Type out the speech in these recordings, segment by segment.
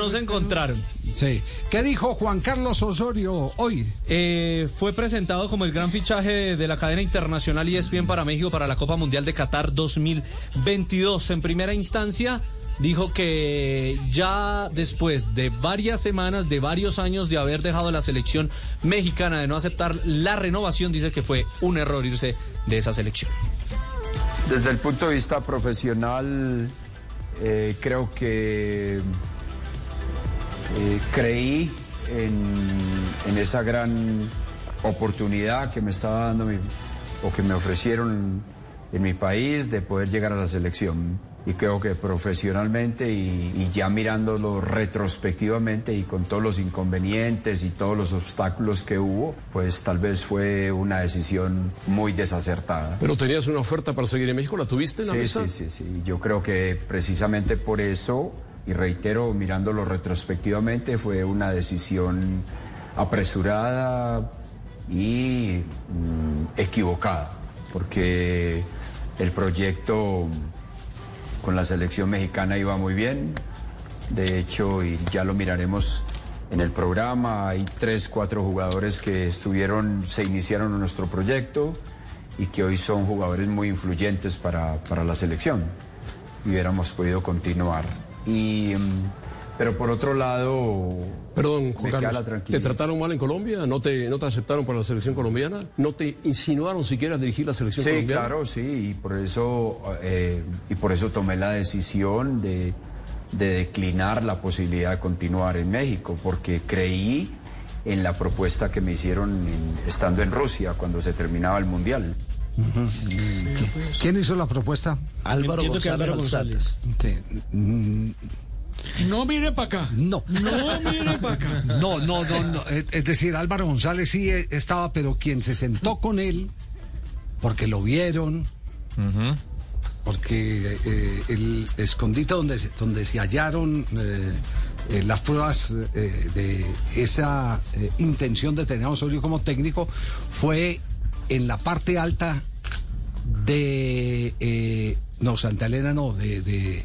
no se encontraron. Sí. ¿Qué dijo Juan Carlos Osorio hoy? Eh, fue presentado como el gran fichaje de la cadena internacional ESPN para México para la Copa Mundial de Qatar 2022. En primera instancia, dijo que ya después de varias semanas, de varios años de haber dejado la selección mexicana de no aceptar la renovación, dice que fue un error irse de esa selección. Desde el punto de vista profesional, eh, creo que eh, creí en, en, esa gran oportunidad que me estaba dando mi, o que me ofrecieron en mi país de poder llegar a la selección y creo que profesionalmente y, y, ya mirándolo retrospectivamente y con todos los inconvenientes y todos los obstáculos que hubo, pues tal vez fue una decisión muy desacertada. Pero tenías una oferta para seguir en México, ¿la tuviste en la sí, mesa? Sí, sí, sí. Yo creo que precisamente por eso, y reitero, mirándolo retrospectivamente, fue una decisión apresurada y mm, equivocada, porque el proyecto con la selección mexicana iba muy bien. De hecho, y ya lo miraremos en el programa, hay tres, cuatro jugadores que estuvieron, se iniciaron en nuestro proyecto y que hoy son jugadores muy influyentes para, para la selección. Y hubiéramos podido continuar. Y, pero por otro lado... Perdón, Juan Carlos, ¿te trataron mal en Colombia? ¿No te, ¿No te aceptaron para la selección colombiana? ¿No te insinuaron siquiera dirigir la selección sí, colombiana? Sí, claro, sí, y por eso, eh, y por eso tomé la decisión de, de declinar la posibilidad de continuar en México, porque creí en la propuesta que me hicieron en, estando en Rusia cuando se terminaba el Mundial. ¿Quién hizo la propuesta? Álvaro González. Que Álvaro González. Sí. No mire para acá. No. No mire para acá. No, no, no, no. Es decir, Álvaro González sí estaba, pero quien se sentó con él, porque lo vieron, uh -huh. porque eh, el escondite donde, se, donde se hallaron eh, eh, las pruebas de esa intención de tener a Osorio como técnico fue en la parte alta de... no, Santa Elena no, de... de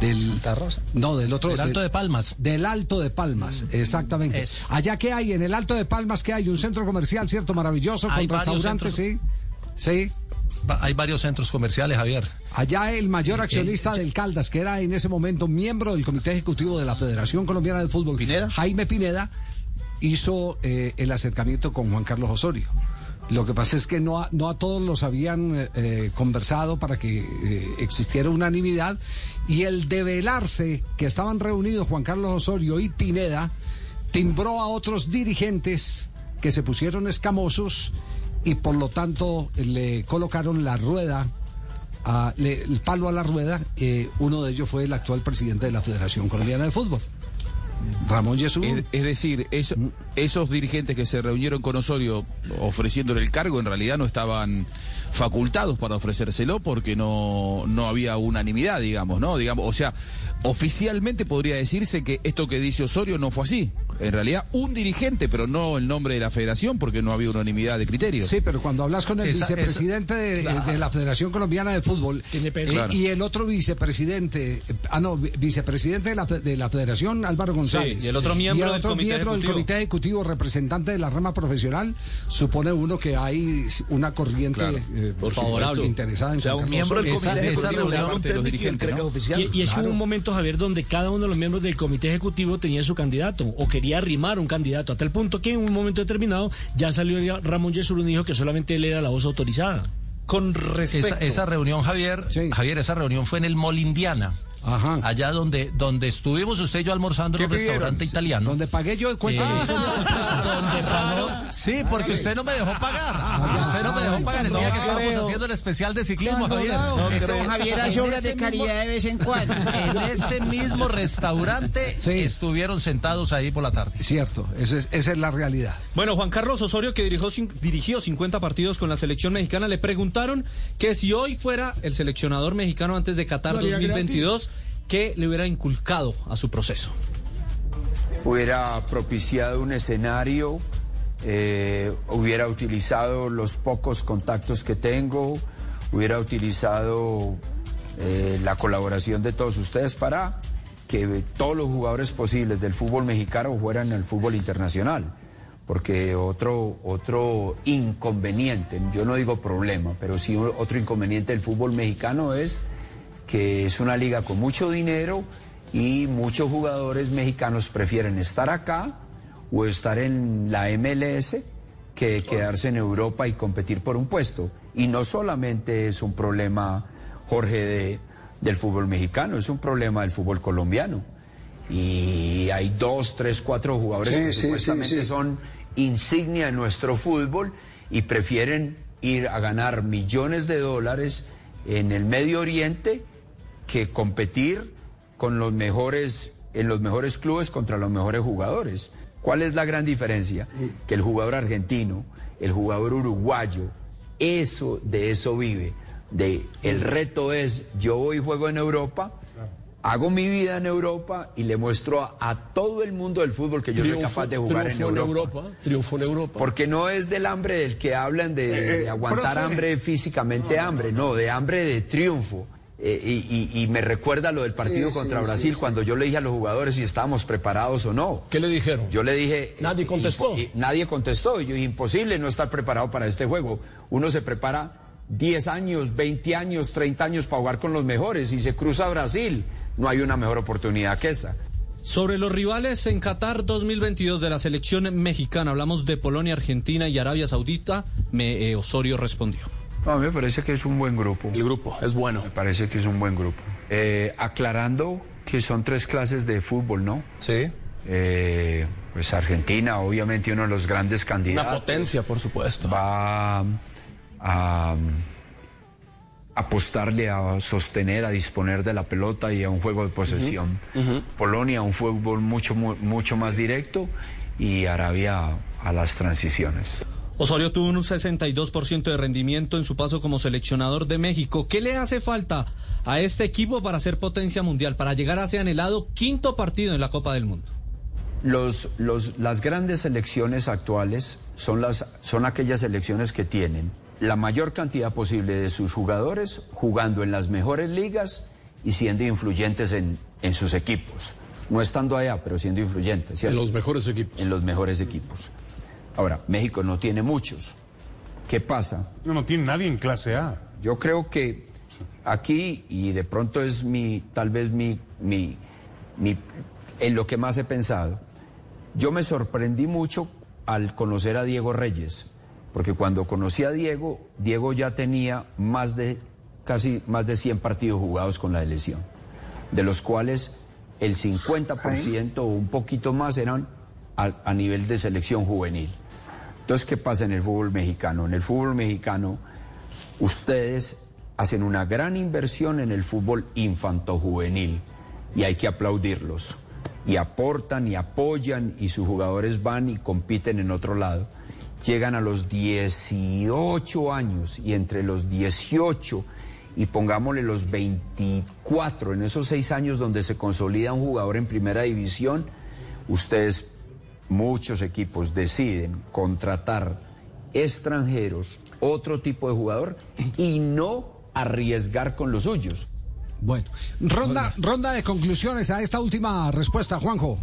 del Rosa. no del otro del Alto de, de Palmas del Alto de Palmas exactamente Eso. allá que hay en el Alto de Palmas que hay un centro comercial cierto maravilloso Hay con restaurantes sí sí Va- Hay varios centros comerciales, Javier. allá el mayor accionista del Caldas que era en ese momento miembro del comité ejecutivo de la Federación Colombiana de Fútbol ¿Pineda? Jaime Pineda hizo eh, el acercamiento con Juan Carlos Osorio lo que pasa es que no a, no a todos los habían eh, eh, conversado para que eh, existiera unanimidad y el develarse que estaban reunidos Juan Carlos Osorio y Pineda timbró a otros dirigentes que se pusieron escamosos y por lo tanto le colocaron la rueda a- le- el palo a la rueda eh, uno de ellos fue el actual presidente de la Federación Colombiana de Fútbol Ramón Jesús Es, es decir, eso- esos dirigentes que se reunieron con Osorio ofreciéndole el cargo en realidad no estaban facultados para ofrecérselo porque no, no había unanimidad, digamos, ¿no? Digamos, o sea, oficialmente podría decirse que esto que dice Osorio no fue así. En realidad, un dirigente, pero no el nombre de la federación porque no había unanimidad de criterios. Sí, pero cuando hablas con el Esa- vicepresidente de, de la Federación Colombiana de Fútbol eh, Claro. y el otro vicepresidente, eh, ah no, vi- vicepresidente de la, de la Federación, Álvaro González. y el otro miembro Y el del otro comité miembro del ejecutivo. comité ejecutivo, representante de la rama profesional, supone uno que hay una corriente Claro. eh, favorable. interesada en O sea, un miembro del Esa- comité esa ejecutivo, reunión ante los y dirigentes, entrega ¿no? oficial. Y, y es un momento, Javier, donde cada uno de los miembros del comité ejecutivo tenía su candidato o quería arrimar un candidato, a tal punto que en un momento determinado ya salió Ramón Yesurún y dijo que solamente él era la voz autorizada. Con respecto. Esa, esa reunión, Javier, Sí. Javier, esa reunión fue en el Molindiana. Ajá. Allá donde, donde estuvimos usted y yo almorzando en un ¿Qué pidieron? restaurante italiano. Donde pagué yo, la Eh, Sí, porque usted no me dejó pagar. Usted no me dejó pagar el día que estábamos haciendo el especial de ciclismo, Javier. Ese-. Javier hace en obras ese de mismo- caridad de vez en cuando. En ese mismo restaurante Sí. estuvieron sentados ahí por la tarde. Cierto, esa es, esa es la realidad. Bueno, Juan Carlos Osorio, que dirigió, cin- dirigió 50 partidos con la selección mexicana, le preguntaron que si hoy fuera el seleccionador mexicano antes de Qatar Lo haría 2022, ¿qué le hubiera inculcado a su proceso? Hubiera propiciado un escenario, eh, hubiera utilizado los pocos contactos que tengo, hubiera utilizado eh, la colaboración de todos ustedes para que todos los jugadores posibles del fútbol mexicano fueran al fútbol internacional. Porque otro, otro inconveniente, yo no digo problema, pero sí otro inconveniente del fútbol mexicano es que es una liga con mucho dinero y muchos jugadores mexicanos prefieren estar acá o estar en la MLS que quedarse en Europa y competir por un puesto. Y no solamente es un problema, Jorge, de, del fútbol mexicano, es un problema del fútbol colombiano. Y hay dos, tres, cuatro jugadores que supuestamente son insignia de nuestro fútbol y prefieren ir a ganar millones de dólares en el Medio Oriente que competir con los mejores, en los mejores clubes contra los mejores jugadores. ¿Cuál es la gran diferencia? Que el jugador argentino, el jugador uruguayo, eso, de eso vive. De, el reto es, yo voy y juego en Europa, hago mi vida en Europa y le muestro a, todo el mundo del fútbol que yo soy capaz de jugar en Europa. Triunfo en Europa. Porque no es del hambre del que hablan de, de eh, eh, aguantar hambre físicamente hambre, no, de hambre de triunfo. Eh, y, me recuerda lo del partido contra Brasil cuando yo le dije a los jugadores si estábamos preparados o no. ¿Qué le dijeron? Yo le dije... Nadie contestó. nadie contestó. Y yo dije, imposible no estar preparado para este juego. Uno se prepara 10 años, 20 años, 30 años para jugar con los mejores y se cruza Brasil. No hay una mejor oportunidad que esa. Sobre los rivales en Qatar 2022 de la selección mexicana, hablamos de Polonia, Argentina y Arabia Saudita, me, eh, Osorio respondió. No, a mí me parece que es un buen grupo. El grupo es bueno. Me parece que es un buen grupo. Eh, aclarando que son tres clases de fútbol, ¿no? Sí. Eh, pues Argentina, obviamente uno de los grandes candidatos. Una potencia, por supuesto. Va a, apostarle a sostener, a disponer de la pelota y a un juego de posesión. Polonia, un fútbol mucho, mucho más directo y Arabia a las transiciones. Osorio tuvo un 62% de rendimiento en su paso como seleccionador de México. ¿Qué le hace falta a este equipo para ser potencia mundial, para llegar a ese anhelado quinto partido en la Copa del Mundo? Los, las grandes selecciones actuales son, las, son aquellas selecciones que tienen la mayor cantidad posible de sus jugadores jugando en las mejores ligas y siendo influyentes en, en sus equipos. No estando allá, pero siendo influyentes. En los mejores equipos. En los mejores equipos. Ahora, México no tiene muchos. ¿Qué pasa? No, no tiene nadie en clase A. Yo creo que aquí, y de pronto es mi, tal vez mi, mi, mi, en lo que más he pensado, yo me sorprendí mucho al conocer a Diego Reyes, porque cuando conocí a Diego, Diego ya tenía más de, casi más de 100 partidos jugados con la elección, de los cuales el 50% o un poquito más eran a, nivel de selección juvenil. Entonces, ¿qué pasa en el fútbol mexicano? En el fútbol mexicano, ustedes hacen una gran inversión en el fútbol infanto-juvenil y hay que aplaudirlos. Y aportan y apoyan y sus jugadores van y compiten en otro lado. Llegan a los 18 años y entre los 18 y pongámosle los 24, en esos seis años donde se consolida un jugador en primera división, ustedes muchos equipos deciden contratar extranjeros, otro tipo de jugador, y no arriesgar con los suyos. Bueno, ronda, ronda de conclusiones a esta última respuesta, Juanjo.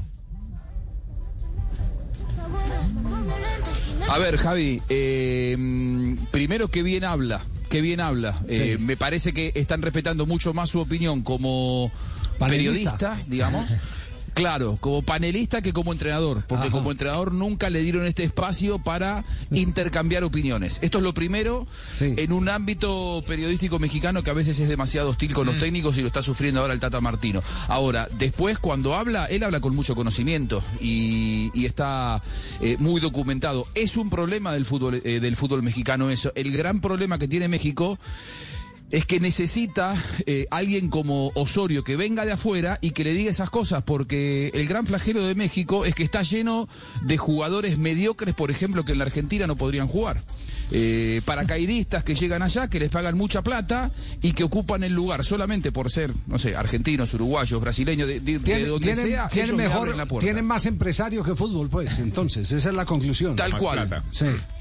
A ver, Javi, eh, primero que bien habla, que bien habla. Eh, me parece que están respetando mucho más su opinión como periodista, digamos. Claro, como panelista que como entrenador, porque como entrenador nunca le dieron este espacio para intercambiar opiniones. Esto es lo primero en un ámbito periodístico mexicano que a veces es demasiado hostil con los mm. técnicos y lo está sufriendo ahora el Tata Martino. Ahora, después cuando habla, él habla con mucho conocimiento y, está eh, muy documentado. Es un problema del fútbol, eh, del fútbol mexicano eso. El gran problema que tiene México es que necesita eh, alguien como Osorio que venga de afuera y que le diga esas cosas, porque el gran flagelo de México es que está lleno de jugadores mediocres, por ejemplo, que en la Argentina no podrían jugar. Eh, paracaidistas que llegan allá, que les pagan mucha plata y que ocupan el lugar solamente por ser, no sé, argentinos, uruguayos, brasileños, de, donde sea. Tienen, mejor, tienen más empresarios que fútbol, pues, entonces, esa es la conclusión. Tal cual.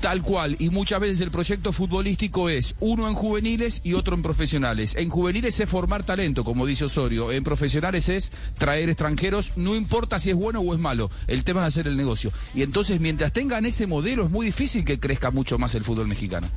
Tal cual. Y muchas veces el proyecto futbolístico es uno en juveniles y otro profesionales. En juveniles es formar talento, como dice Osorio. En profesionales es traer extranjeros, no importa si es bueno o es malo. El tema es hacer el negocio. Y entonces, mientras tengan ese modelo, es muy difícil que crezca mucho más el fútbol mexicano.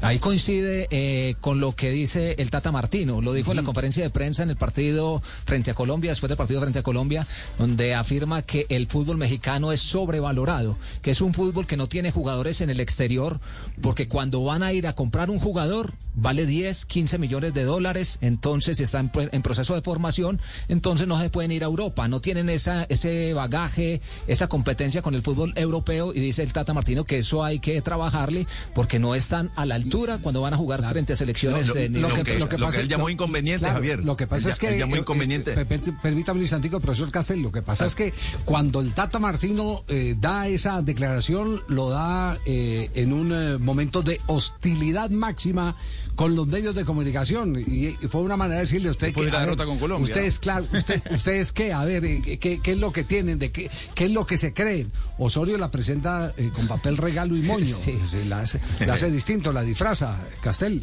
Ahí coincide eh, con lo que dice el Tata Martino. Lo dijo en la conferencia de prensa en el partido frente a Colombia, después del partido frente a Colombia, donde afirma que el fútbol mexicano es sobrevalorado, que es un fútbol que no tiene jugadores en el exterior, porque cuando van a ir a comprar un jugador, vale 10, 15 millones de dólares, entonces si está en, en proceso de formación, entonces no se pueden ir a Europa, no tienen esa, ese bagaje, esa competencia con el fútbol europeo, y dice el Tata Martino que eso hay que trabajarle, porque no están a la altura cuando van a jugar frente a selecciones. Lo, de lo nivel. que, lo que, él llamó inconveniente, claro, Javier. Lo que pasa Él es que. llamó eh, inconveniente. eh, per- Permítame un instantico, profesor Castel. Lo que pasa es que cuando el Tata Martino eh, da esa declaración, lo da eh, en un eh, momento de hostilidad máxima con los medios de comunicación. Y, y fue una manera de decirle a usted que. a ver, derrota con Colombia, Ustedes, ¿no? claro, usted, ustedes qué, a ver, eh, qué, qué es lo que tienen, de qué, qué es lo que se creen. Osorio la presenta eh, con papel regalo y moño. Sí. Se La, hace, la hace distinto, la disfraza, Castel.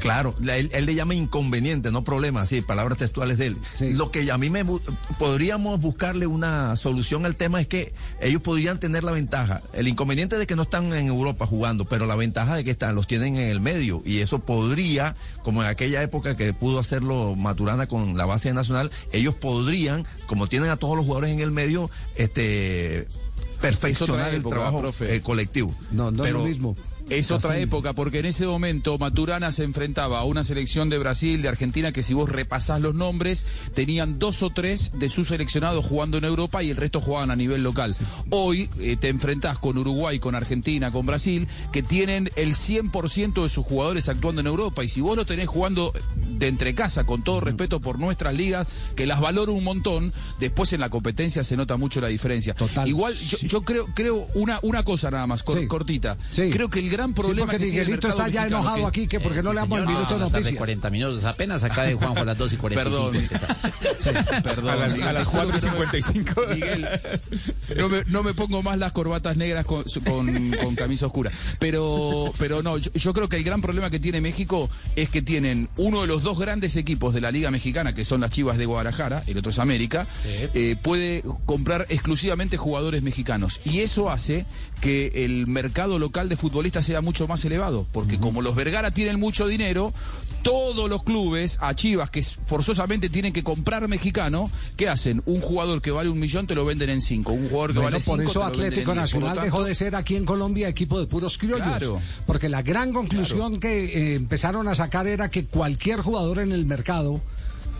Claro, la- él, él le llama inconveniente, no problema, sí, palabras textuales de él. Sí. Lo que a mí me bu- podríamos buscarle una solución al tema es que ellos podrían tener la ventaja, el inconveniente de que no están en Europa jugando, pero la ventaja de que están, los tienen en el medio y eso podría, como en aquella época que pudo hacerlo Maturana con la base nacional, ellos podrían, como tienen a todos los jugadores en el medio, este perfeccionar el época, trabajo eh, colectivo. No, no pero, es lo mismo. Es otra época, porque en ese momento Maturana se enfrentaba a una selección de Brasil, de Argentina, que si vos repasás los nombres, tenían dos o tres de sus seleccionados jugando en Europa y el resto jugaban a nivel local. Hoy eh, te enfrentás con Uruguay, con Argentina, con Brasil, que tienen el 100% de sus jugadores actuando en Europa. Y si vos lo tenés jugando de entre casa, con todo respeto por nuestras ligas, que las valoro un montón, después en la competencia se nota mucho la diferencia. Total. Igual yo, yo creo, creo una, una cosa nada más, cor- Sí. cortita. Sí. Creo que el gran problema sí, porque que Miguelito está ya enojado que- aquí, que porque no le damos el minuto de tarde noticia. 40 minutos. Apenas acá de Juanjo a las 2 y 45. Perdón. empieza. Perdón, A las- Miguel, a las te juro 4 y que no me- 55. Miguel, no me, no me pongo más las corbatas negras con, con, con camisa oscura. Pero, pero no, yo, yo creo que el gran problema que tiene México es que tienen uno de los dos grandes equipos de la Liga Mexicana, que son las Chivas de Guadalajara, el otro es América, eh, puede comprar exclusivamente jugadores mexicanos. Y eso hace que el mercado local de futbolistas sea mucho más elevado, porque como los Vergara tienen mucho dinero, todos los clubes a Chivas que forzosamente tienen que comprar mexicano, ¿qué hacen? Un jugador que vale un millón te lo venden en cinco, un jugador que Bueno, vale cinco por eso Atlético Nacional tanto, dejó de ser aquí en Colombia equipo de puros criollos. Claro. Porque la gran conclusión que eh, empezaron a sacar era que cualquier jugador en el mercado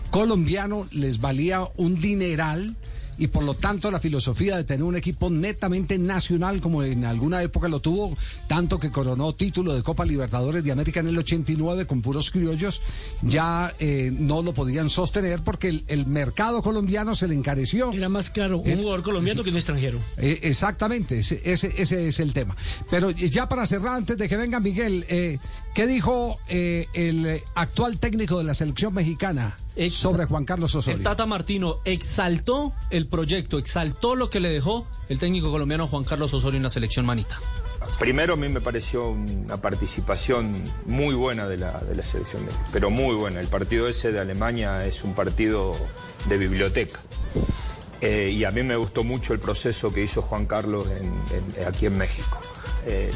colombiano les valía un dineral y por lo tanto la filosofía de tener un equipo netamente nacional como en alguna época lo tuvo, tanto que coronó título de Copa Libertadores de América en el 89 con puros criollos, ya eh, no lo podían sostener porque el, el mercado colombiano se le encareció. Era más claro un Eh, jugador colombiano que un extranjero. Eh, exactamente, ese, ese, ese es el tema. Pero ya para cerrar, antes de que venga Miguel, eh, ¿qué dijo eh, el eh, actual técnico de la selección mexicana Ex- sobre Juan Carlos El Osorio? Tata Martino exaltó el proyecto, exaltó lo que le dejó el técnico colombiano Juan Carlos Osorio en la selección manita. Primero a mí me pareció una participación muy buena de la, de la selección, pero muy buena. El partido ese de Alemania es un partido de biblioteca. Eh, y a mí me gustó mucho el proceso que hizo Juan Carlos en- en- aquí en México. Eh,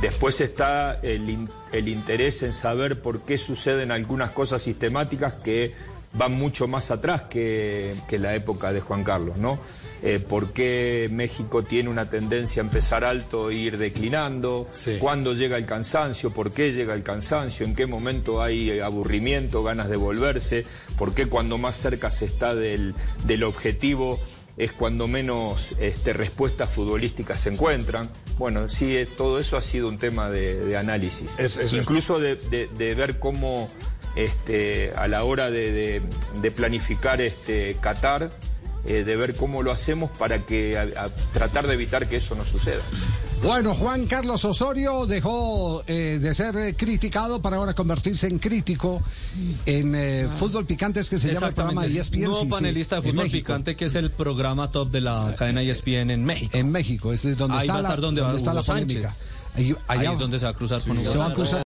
después está el, in- el interés en saber por qué suceden algunas cosas sistemáticas que van mucho más atrás que, que la época de Juan Carlos, ¿no? Eh, ¿Por qué México tiene una tendencia a empezar alto e ir declinando? ¿Cuándo llega el cansancio? ¿Por qué llega el cansancio? ¿En qué momento hay aburrimiento, ganas de volverse? ¿Por qué cuando más cerca se está del, del objetivo es cuando menos este, respuestas futbolísticas se encuentran? Bueno, sí, eh, todo eso ha sido un tema de, de análisis. Es- es- Incluso de, de- de ver cómo este, a la hora de, planificar este, Qatar, eh, de ver cómo lo hacemos para que a- a tratar de evitar que eso no suceda. Bueno, Juan Carlos Osorio dejó eh, de ser eh, criticado para ahora convertirse en crítico en eh, Fútbol Picantes que se llama el programa de ESPN. nuevo sí, panelista de fútbol picante que es el programa top de la cadena ESPN en México. En México, es de donde Ahí está va a la, estar donde va está la polémica. Ahí, allá Ahí es donde se va a cruzar con Hugo se va a cruzar